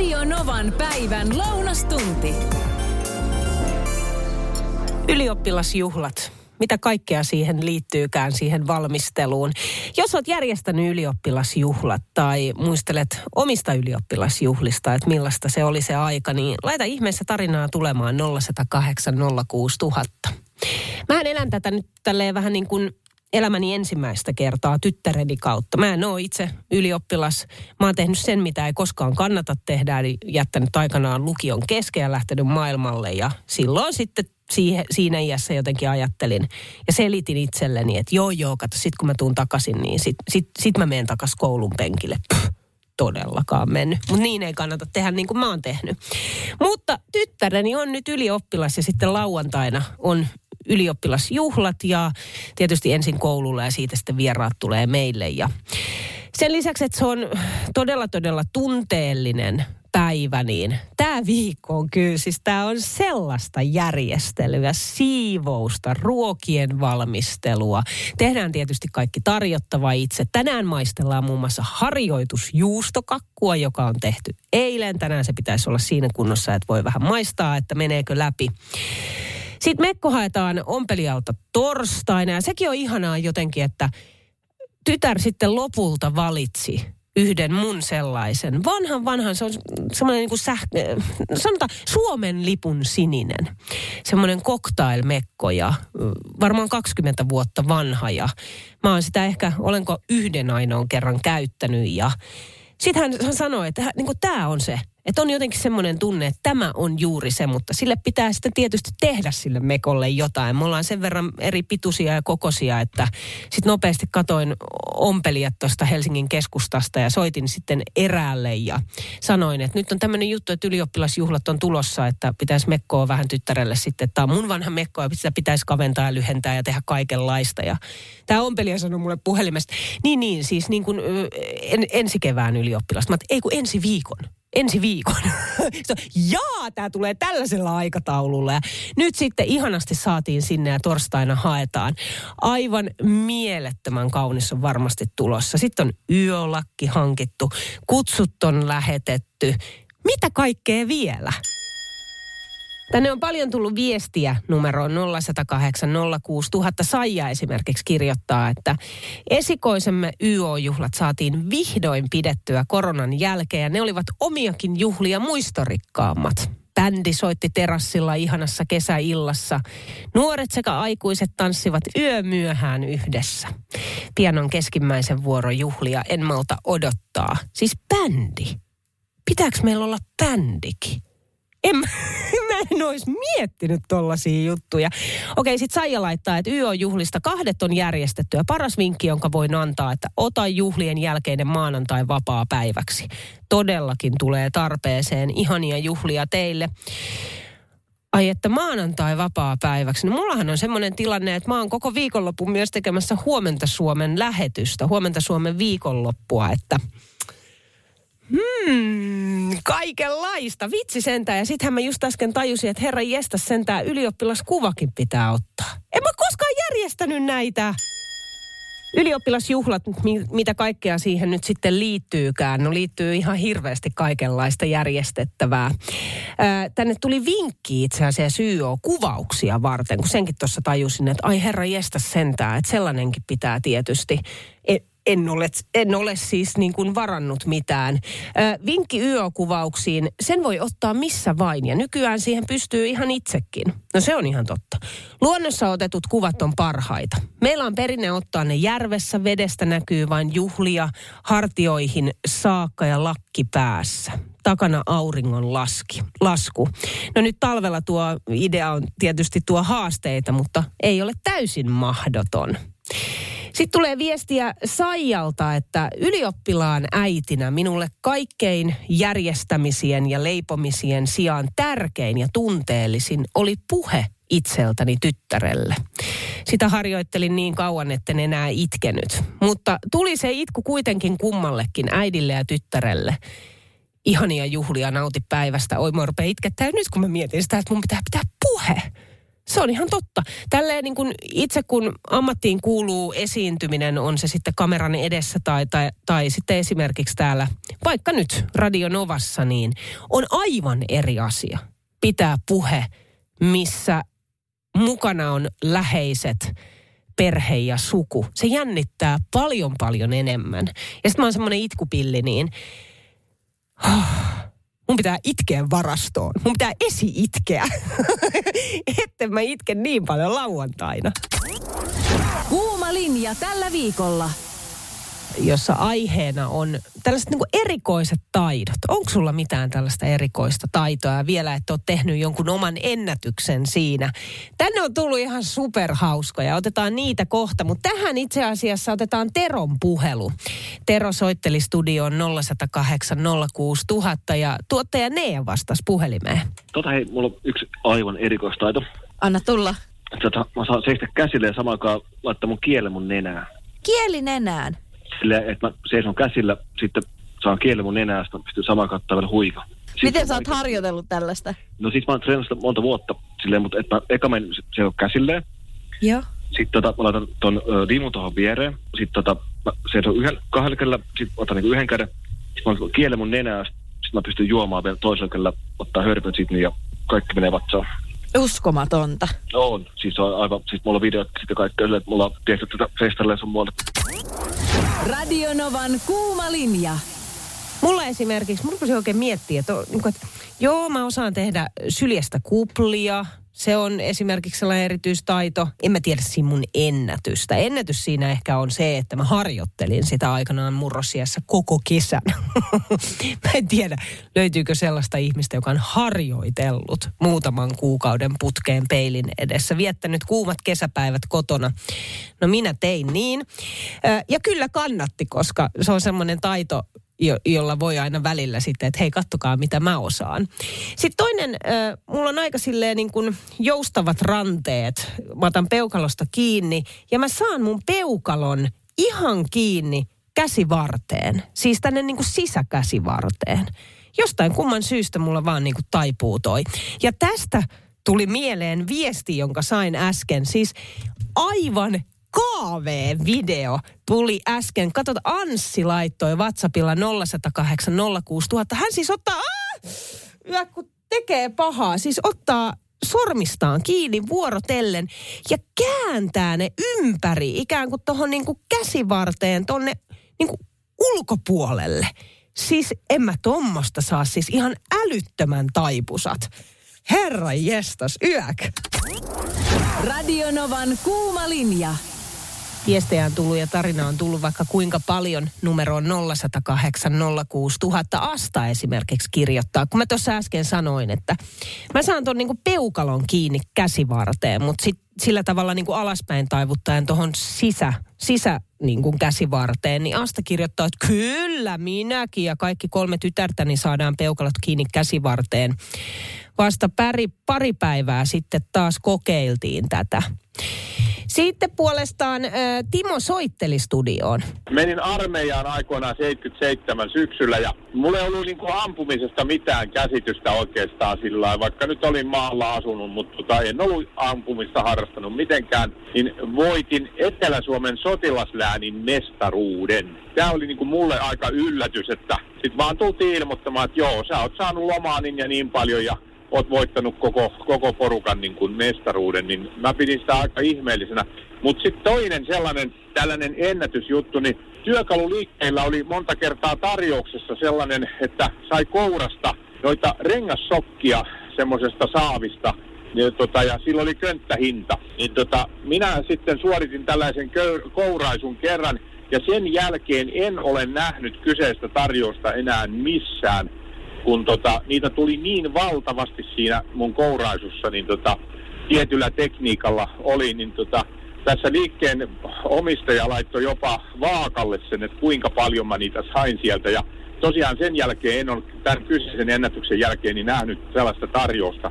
Radio Novan päivän lounastunti. Ylioppilasjuhlat. Mitä kaikkea siihen liittyykään siihen valmisteluun? Jos olet järjestänyt ylioppilasjuhlat tai muistelet omista ylioppilasjuhlista, että millaista se oli se aika, niin laita ihmeessä tarinaa tulemaan 0108 06000. Mähän elän tätä nyt tälleen vähän niin kuin elämäni ensimmäistä kertaa tyttäreni kautta. Mä en ole itse ylioppilas. Mä oon tehnyt sen, mitä ei koskaan kannata tehdä, eli jättänyt aikanaan lukion kesken ja lähtenyt maailmalle. Ja silloin sitten siihen, siinä iässä jotenkin ajattelin ja selitin itselleni, että joo joo, kato, sit kun mä tuun takaisin, niin sit, sit, sit mä menen takaisin koulun penkille. Puh, todellakaan mennyt. Mutta niin ei kannata tehdä niin kuin mä oon tehnyt. Mutta tyttäreni on nyt ylioppilas ja sitten lauantaina on ylioppilasjuhlat ja tietysti ensin koululla ja siitä sitten vieraat tulee meille. Ja sen lisäksi, että se on todella todella tunteellinen päivä, niin tämä viikko on kyllä, siis tämä on sellaista järjestelyä, siivousta, ruokien valmistelua. Tehdään tietysti kaikki tarjottava itse. Tänään maistellaan muun muassa harjoitusjuustokakkua, joka on tehty eilen. Tänään se pitäisi olla siinä kunnossa, että voi vähän maistaa, että meneekö läpi. Sitten mekko haetaan ompelijalta torstaina ja sekin on ihanaa jotenkin, että tytär sitten lopulta valitsi yhden mun sellaisen. Vanhan vanhan, se on semmoinen niin kuin sähkö, sanotaan Suomen lipun sininen. Semmoinen cocktail-mekko ja varmaan 20 vuotta vanha ja mä oon sitä ehkä, olenko yhden ainoan kerran käyttänyt ja sitten hän sanoi, että niin tämä on se, että on jotenkin semmoinen tunne, että tämä on juuri se, mutta sille pitää sitten tietysti tehdä sille mekolle jotain. Me ollaan sen verran eri pituisia ja kokoisia, että sitten nopeasti katoin ompelijat tuosta Helsingin keskustasta ja soitin sitten eräälle ja sanoin, että nyt on tämmöinen juttu, että ylioppilasjuhlat on tulossa, että pitäisi mekkoa vähän tyttärelle sitten. Tämä on mun vanha mekko ja sitä pitäisi kaventaa ja lyhentää ja tehdä kaikenlaista. Ja tämä ompelija sanoi mulle puhelimesta, niin niin, siis niin kuin en, ensi kevään ylioppilasta. Mä ei kun ensi viikon ensi viikon. Jaa, tämä tulee tällaisella aikataululla. Ja nyt sitten ihanasti saatiin sinne ja torstaina haetaan. Aivan mielettömän kaunis on varmasti tulossa. Sitten on yölakki hankittu, kutsut on lähetetty. Mitä kaikkea vielä? Tänne on paljon tullut viestiä numeroon 0108 06000. Saija esimerkiksi kirjoittaa, että esikoisemme YO-juhlat saatiin vihdoin pidettyä koronan jälkeen ja ne olivat omiakin juhlia muistorikkaammat. Bändi soitti terassilla ihanassa kesäillassa. Nuoret sekä aikuiset tanssivat yömyöhään yhdessä. Pianon keskimmäisen vuoro juhlia en malta odottaa. Siis bändi. Pitääkö meillä olla bändikin? En, mä en olisi miettinyt tollaisia juttuja. Okei, sit Saija laittaa, että YO-juhlista kahdet on järjestetty. Ja paras vinkki, jonka voin antaa, että ota juhlien jälkeinen maanantai vapaa päiväksi. Todellakin tulee tarpeeseen ihania juhlia teille. Ai että maanantai vapaa päiväksi. No mullahan on semmoinen tilanne, että mä oon koko viikonlopun myös tekemässä Huomenta Suomen lähetystä, Huomenta Suomen viikonloppua, että – Hmm, kaikenlaista. Vitsi sentään. Ja sittenhän mä just äsken tajusin, että herra jestä sentään ylioppilaskuvakin pitää ottaa. En mä koskaan järjestänyt näitä. Ylioppilasjuhlat, mitä kaikkea siihen nyt sitten liittyykään, no liittyy ihan hirveästi kaikenlaista järjestettävää. Ää, tänne tuli vinkki itse asiassa YO-kuvauksia varten, kun senkin tuossa tajusin, että ai herra jestä sentään, että sellainenkin pitää tietysti. En ole, en ole siis niin kuin varannut mitään. Ö, vinkki YO-kuvauksiin, sen voi ottaa missä vain ja nykyään siihen pystyy ihan itsekin. No se on ihan totta. Luonnossa otetut kuvat on parhaita. Meillä on perinne ottaa ne järvessä, vedestä näkyy vain juhlia, hartioihin saakka ja lakki päässä takana auringon laski, lasku. No nyt talvella tuo idea on tietysti tuo haasteita, mutta ei ole täysin mahdoton. Sitten tulee viestiä Saijalta, että ylioppilaan äitinä minulle kaikkein järjestämisien ja leipomisien sijaan tärkein ja tunteellisin oli puhe itseltäni tyttärelle. Sitä harjoittelin niin kauan, että en enää itkenyt. Mutta tuli se itku kuitenkin kummallekin, äidille ja tyttärelle. Ihania juhlia nauti päivästä. Oi, mä itkettää nyt kun mä mietin sitä, että mun pitää pitää puhe Se on ihan totta. Tälleen niin kun itse kun ammattiin kuuluu esiintyminen, on se sitten kameran edessä tai, tai, tai sitten esimerkiksi täällä, vaikka nyt Radio Novassa, niin on aivan eri asia pitää puhe, missä mukana on läheiset, perhe ja suku. Se jännittää paljon paljon enemmän. Ja sitten mä oon semmoinen itkupilli, niin oh, mun pitää itkeä varastoon. Mun pitää esi-itkeä, etten mä itke niin paljon lauantaina. Kuuma linja tällä viikolla jossa aiheena on tällaiset niin erikoiset taidot. Onko sulla mitään tällaista erikoista taitoa ja vielä, että oot tehnyt jonkun oman ennätyksen siinä? Tänne on tullut ihan superhauskoja. Otetaan niitä kohta, mutta tähän itse asiassa otetaan Teron puhelu. Tero soitteli studioon 0108 06000 ja tuottaja Nea vastasi puhelimeen. Tota hei, mulla on yksi aivan erikoistaito. Anna tulla. Tota, mä saan seistä käsille ja samaan aikaan laittaa mun kielen mun nenään. Kieli nenään? Silleen, että mä seison käsillä, sitten saan kielen mun nenästä, pystyn samaan kattaa vielä huika. Sitten Miten sä oot harjoitellut tällaista? No siis mä oon treenannut monta vuotta silleen, mutta että mä eka menen seison käsilleen. Joo. Sitten tota, mä laitan ton ö, limun tuohon viereen. Sitten tota, mä seison yhden, kahdella kädellä, sitten otan niinku yhden käden. Sitten mä kielen mun nenää, sitten mä pystyn juomaan vielä toisella kädellä, ottaa hörpöt sitten niin ja kaikki menee vatsaan. Uskomatonta. No on. Siis on aivan, siis mulla on videot sitten kaikkea että mulla on tehty tätä festarille sun muualle. Radionovan kuuma linja. Mulla esimerkiksi, rupesin oikein miettiä, että, niin että joo, mä osaan tehdä syljestä kuplia, se on esimerkiksi sellainen erityistaito. En mä tiedä siinä mun ennätystä. Ennätys siinä ehkä on se, että mä harjoittelin sitä aikanaan murrosiassa koko kesän. mä en tiedä, löytyykö sellaista ihmistä, joka on harjoitellut muutaman kuukauden putkeen peilin edessä. Viettänyt kuumat kesäpäivät kotona. No minä tein niin. Ja kyllä kannatti, koska se on semmoinen taito, jo, jolla voi aina välillä sitten, että hei, kattokaa mitä mä osaan. Sitten toinen, äh, mulla on aika silleen niin kuin joustavat ranteet. Mä otan peukalosta kiinni ja mä saan mun peukalon ihan kiinni käsivarteen. Siis tänne niin kuin sisäkäsivarteen. Jostain kumman syystä mulla vaan niin kuin taipuu toi. Ja tästä tuli mieleen viesti, jonka sain äsken. Siis aivan KV-video tuli äsken. Katsot, Anssi laittoi WhatsAppilla 0108 06000. Hän siis ottaa, aah, kun tekee pahaa, siis ottaa sormistaan kiinni vuorotellen ja kääntää ne ympäri ikään kuin tuohon niin käsivarteen tonne niin ulkopuolelle. Siis en mä tommosta saa siis ihan älyttömän taipusat. Herra jestas, yök. Radionovan kuuma linja viestejä on tullut ja tarina on tullut vaikka kuinka paljon numeroon 0108 06000 Asta esimerkiksi kirjoittaa. Kun mä tuossa äsken sanoin, että mä saan tuon niinku peukalon kiinni käsivarteen, mutta sit sillä tavalla niinku alaspäin taivuttaen tuohon sisä, sisä niinku käsivarteen, niin Asta kirjoittaa, että kyllä minäkin ja kaikki kolme tytärtäni saadaan peukalot kiinni käsivarteen. Vasta pari, pari päivää sitten taas kokeiltiin tätä. Sitten puolestaan äh, Timo soitteli studioon. Menin armeijaan aikoinaan 77 syksyllä ja mulla ei ollut niinku ampumisesta mitään käsitystä oikeastaan sillä vaikka nyt olin maalla asunut, mutta tota, en ollut ampumista harrastanut mitenkään, niin voitin Etelä-Suomen sotilasläänin mestaruuden. Tämä oli niinku mulle aika yllätys, että sitten vaan tultiin ilmoittamaan, että joo, sä oot saanut lomaa niin ja niin paljon ja oot voittanut koko, koko porukan niin kuin mestaruuden, niin mä pidin sitä aika ihmeellisenä. Mutta sitten toinen sellainen tällainen ennätysjuttu, niin työkaluliikkeillä oli monta kertaa tarjouksessa sellainen, että sai kourasta noita rengassokkia semmoisesta saavista, niin, tota, ja sillä oli könttähinta. Niin, tota, minä sitten suoritin tällaisen kouraisun kerran, ja sen jälkeen en ole nähnyt kyseistä tarjousta enää missään kun tota, niitä tuli niin valtavasti siinä mun kouraisussa, niin tota, tietyllä tekniikalla oli, niin tota, tässä liikkeen omistaja laittoi jopa vaakalle sen, että kuinka paljon mä niitä sain sieltä. Ja tosiaan sen jälkeen en ole tämän kyseisen ennätyksen jälkeen niin nähnyt sellaista tarjousta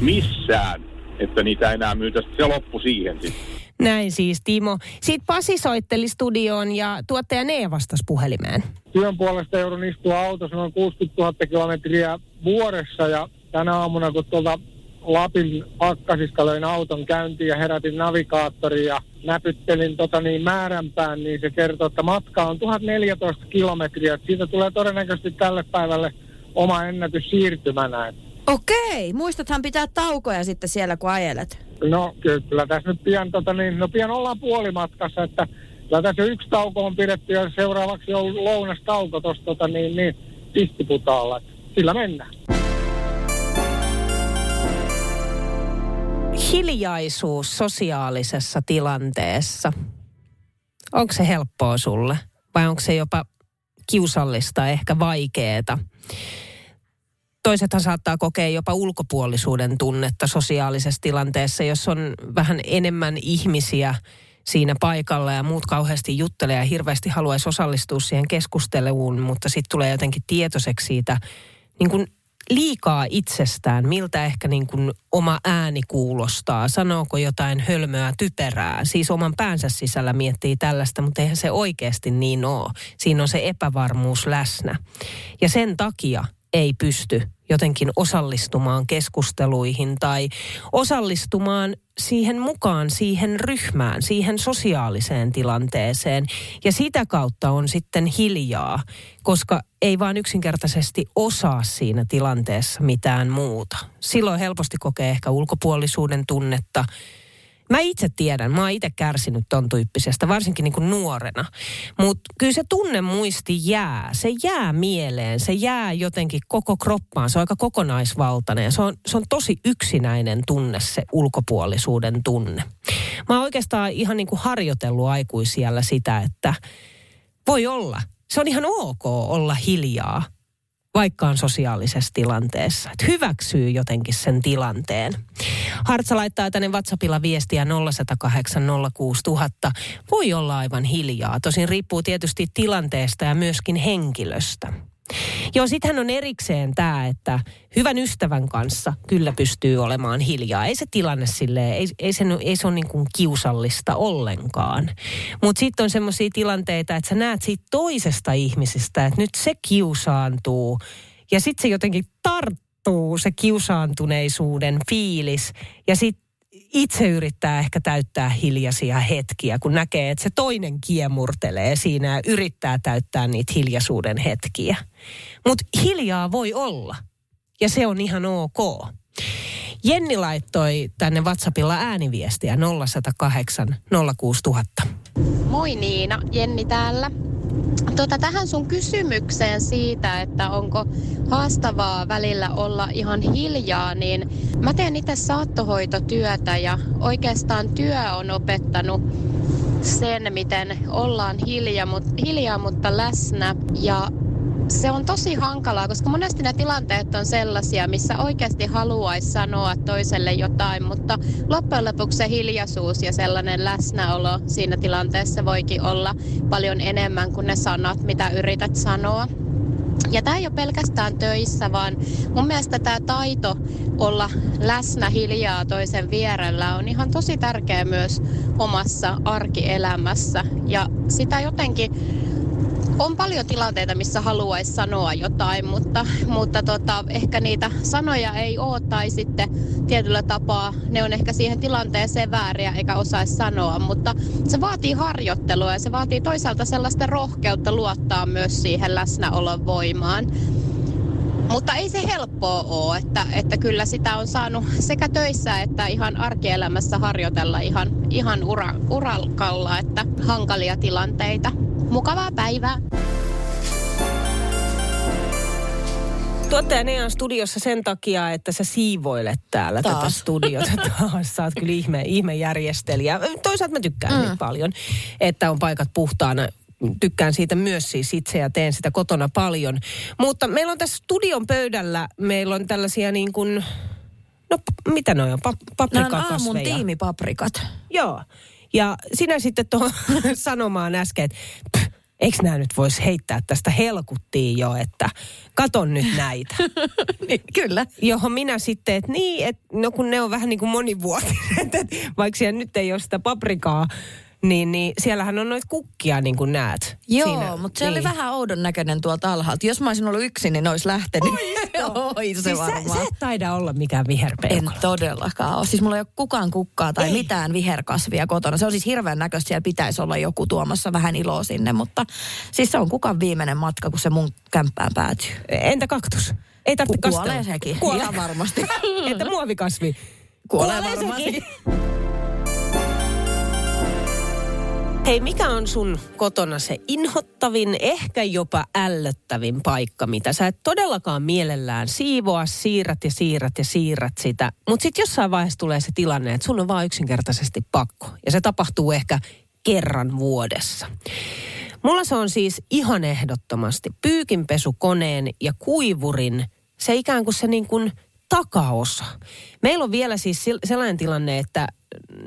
missään, että niitä enää myytäisi. Se loppu siihen sitten. Näin siis Timo. Sitten Pasi soitteli studioon ja tuottaja Nee vastasi puhelimeen. Työn puolesta joudun istua autossa noin 60 000 kilometriä vuodessa ja tänä aamuna kun tuolta Lapin pakkasiska löin auton käyntiin ja herätin navigaattorin ja näpyttelin tota niin määränpään, niin se kertoo, että matka on 1014 kilometriä. Että siitä tulee todennäköisesti tälle päivälle oma ennätys siirtymänä. Okei, muistathan pitää taukoja sitten siellä, kun ajelet. No kyllä tässä nyt pian, tota niin, no pian ollaan puolimatkassa, että kyllä tässä yksi tauko on pidetty ja seuraavaksi on lounastauko tuossa tota niin, niin, pistiputaalla. Että Sillä mennään. Hiljaisuus sosiaalisessa tilanteessa. Onko se helppoa sulle? Vai onko se jopa kiusallista, ehkä vaikeeta? Toisethan saattaa kokea jopa ulkopuolisuuden tunnetta sosiaalisessa tilanteessa, jos on vähän enemmän ihmisiä siinä paikalla ja muut kauheasti juttelee ja hirveästi haluaisi osallistua siihen keskusteluun, mutta sitten tulee jotenkin tietoiseksi siitä niin kuin liikaa itsestään, miltä ehkä niin kuin oma ääni kuulostaa, sanooko jotain hölmöä typerää. Siis oman päänsä sisällä miettii tällaista, mutta eihän se oikeasti niin ole. Siinä on se epävarmuus läsnä. Ja sen takia ei pysty jotenkin osallistumaan keskusteluihin tai osallistumaan siihen mukaan, siihen ryhmään, siihen sosiaaliseen tilanteeseen. Ja sitä kautta on sitten hiljaa, koska ei vaan yksinkertaisesti osaa siinä tilanteessa mitään muuta. Silloin helposti kokee ehkä ulkopuolisuuden tunnetta, Mä itse tiedän, mä oon itse kärsinyt ton tyyppisestä, varsinkin niin kuin nuorena. Mutta kyllä se tunnemuisti jää, se jää mieleen, se jää jotenkin koko kroppaan, se on aika kokonaisvaltainen se on, se on tosi yksinäinen tunne, se ulkopuolisuuden tunne. Mä oon oikeastaan ihan niin kuin harjoitellut aikuisiellä sitä, että voi olla, se on ihan ok olla hiljaa vaikka on sosiaalisessa tilanteessa. Että hyväksyy jotenkin sen tilanteen. Hartsa laittaa tänne WhatsAppilla viestiä 0108 06000. Voi olla aivan hiljaa. Tosin riippuu tietysti tilanteesta ja myöskin henkilöstä. Joo, sittenhän on erikseen tämä, että hyvän ystävän kanssa kyllä pystyy olemaan hiljaa. Ei se tilanne sille, ei, ei, se, ei se ole niin kuin kiusallista ollenkaan. Mutta sitten on semmoisia tilanteita, että sä näet siitä toisesta ihmisestä, että nyt se kiusaantuu. Ja sitten se jotenkin tarttuu, se kiusaantuneisuuden fiilis. Ja sitten itse yrittää ehkä täyttää hiljaisia hetkiä, kun näkee, että se toinen kiemurtelee siinä ja yrittää täyttää niitä hiljaisuuden hetkiä. Mutta hiljaa voi olla. Ja se on ihan ok. Jenni laittoi tänne WhatsAppilla ääniviestiä 0108 06000. Moi Niina, Jenni täällä. Tota, tähän sun kysymykseen siitä, että onko haastavaa välillä olla ihan hiljaa, niin mä teen itse saattohoitotyötä ja oikeastaan työ on opettanut sen, miten ollaan hiljaa, mutta, läsnä. Ja se on tosi hankalaa, koska monesti ne tilanteet on sellaisia, missä oikeasti haluaisi sanoa toiselle jotain, mutta loppujen lopuksi se hiljaisuus ja sellainen läsnäolo siinä tilanteessa voikin olla paljon enemmän kuin ne sanat, mitä yrität sanoa. Ja tämä ei ole pelkästään töissä, vaan mun mielestä tämä taito olla läsnä hiljaa toisen vierellä on ihan tosi tärkeä myös omassa arkielämässä. Ja sitä jotenkin on paljon tilanteita, missä haluaisi sanoa jotain, mutta, mutta tota, ehkä niitä sanoja ei ole tai sitten tietyllä tapaa ne on ehkä siihen tilanteeseen vääriä eikä osaisi sanoa, mutta se vaatii harjoittelua ja se vaatii toisaalta sellaista rohkeutta luottaa myös siihen läsnäolon voimaan. Mutta ei se helppoa ole, että, että kyllä sitä on saanut sekä töissä että ihan arkielämässä harjoitella ihan, ihan ura, uralkalla, että hankalia tilanteita. Mukavaa päivää! Tuottaja Nea on studiossa sen takia, että sä siivoilet täällä Taas. tätä studiota. Taas sä oot kyllä ihme, ihmejärjestelijä. Toisaalta mä tykkään mm. paljon, että on paikat puhtaana. Tykkään siitä myös siis itse ja teen sitä kotona paljon. Mutta meillä on tässä studion pöydällä, meillä on tällaisia niin kuin, no mitä noi on, pa- Nämä on paprikakasveja. aamun tiimipaprikat. Joo. Ja sinä sitten tuohon sanomaan äsken, että eikö nämä nyt voisi heittää tästä helkuttiin jo, että katon nyt näitä. niin, kyllä. Johon minä sitten, että niin, että no kun ne on vähän niin kuin monivuotiset, että vaikka siellä nyt ei ole sitä paprikaa niin, niin siellähän on noita kukkia niin kuin näet. Joo, Siinä, mutta se niin. oli vähän oudon näköinen tuolta alhaalta. Jos mä olisin ollut yksin, niin olisi lähtenyt. Oi, se Siis sä, varmaan. sä et taida olla mikään En viherpeukalo. todellakaan ole. Siis mulla ei ole kukaan kukkaa tai Ei. mitään viherkasvia kotona. Se on siis hirveän näköistä. Siellä pitäisi olla joku tuomassa vähän iloa sinne, mutta siis se on kukan viimeinen matka, kun se mun kämppään päätyy. Entä kaktus? Ei tarvitse Kuolee kastella. sekin. Kuolee. Varmasti. Entä muovikasvi? Kuolee Kuolee varmaan sekin. Hei, mikä on sun kotona se inhottavin, ehkä jopa ällöttävin paikka, mitä sä et todellakaan mielellään siivoa, siirrät ja siirrät ja siirrät sitä. Mutta sitten jossain vaiheessa tulee se tilanne, että sun on vaan yksinkertaisesti pakko. Ja se tapahtuu ehkä kerran vuodessa. Mulla se on siis ihan ehdottomasti pyykinpesukoneen ja kuivurin, se ikään kuin se niin kuin takaosa. Meillä on vielä siis sellainen tilanne, että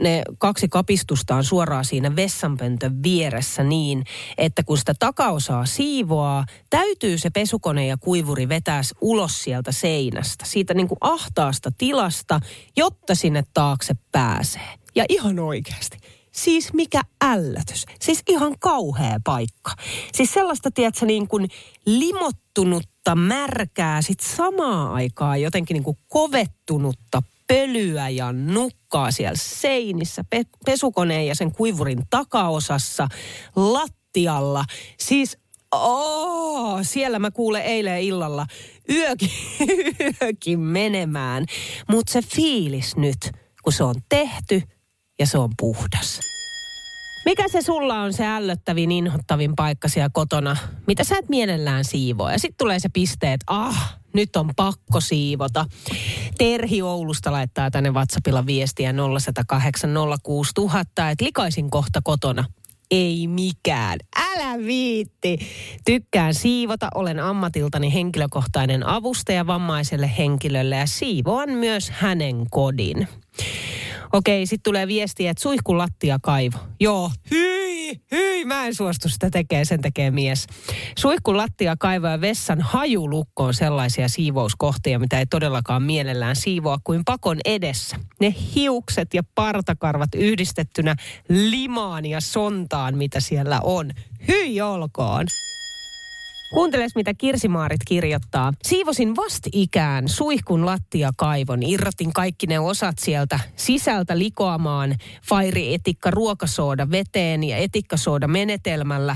ne kaksi kapistusta on suoraan siinä vessanpöntön vieressä niin, että kun sitä takaosaa siivoaa, täytyy se pesukone ja kuivuri vetää ulos sieltä seinästä, siitä niin kuin ahtaasta tilasta, jotta sinne taakse pääsee. Ja ihan oikeasti. Siis mikä ällötys. Siis ihan kauhea paikka. Siis sellaista, tiedätkö, niin kuin limottunutta, märkää, sit samaa aikaa jotenkin niin kuin kovettunutta pölyä ja nukkaa siellä seinissä, pe- pesukoneen ja sen kuivurin takaosassa, lattialla. Siis Oh, siellä mä kuulen eilen illalla yökin, yökin menemään. Mutta se fiilis nyt, kun se on tehty ja se on puhdas. Mikä se sulla on se ällöttävin, inhottavin paikka siellä kotona, mitä sä et mielellään siivoa? Ja sitten tulee se piste, että ah, nyt on pakko siivota. Terhi Oulusta laittaa tänne WhatsAppilla viestiä 0108 06000, että likaisin kohta kotona. Ei mikään. Älä viitti. Tykkään siivota. Olen ammatiltani henkilökohtainen avustaja vammaiselle henkilölle ja siivoan myös hänen kodin. Okei, sitten tulee viestiä, että suihkun lattia kaivo. Joo, hyi, hyi, mä en suostu sitä tekee, sen tekee mies. Suihkun lattia kaivo ja vessan hajulukko on sellaisia siivouskohtia, mitä ei todellakaan mielellään siivoa kuin pakon edessä. Ne hiukset ja partakarvat yhdistettynä limaan ja sontaan, mitä siellä on. Hyi olkoon. Kuunteles, mitä Kirsimaarit kirjoittaa. Siivosin vastikään suihkun lattiakaivon. Irrotin kaikki ne osat sieltä sisältä likoamaan Fairi etikka ruokasooda veteen ja etikkasooda menetelmällä.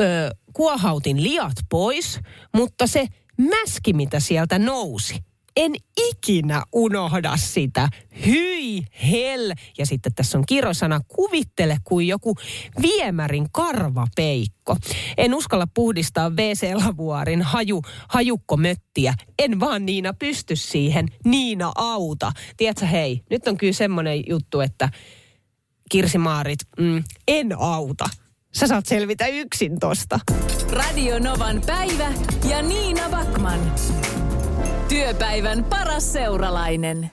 Öö, kuohautin liat pois, mutta se mäski, mitä sieltä nousi, en ikinä unohda sitä. Hyi hell. Ja sitten tässä on kirosana kuvittele kuin joku viemärin karvapeikko. En uskalla puhdistaa WC-lavuaarin haju, hajukkomöttiä. En vaan Niina pysty siihen. Niina auta. Tiedätkö hei, nyt on kyllä semmoinen juttu, että Kirsimaarit, mm, en auta. Sä saat selvitä yksin tosta. Radio Novan päivä ja Niina Backman. Työpäivän paras seuralainen.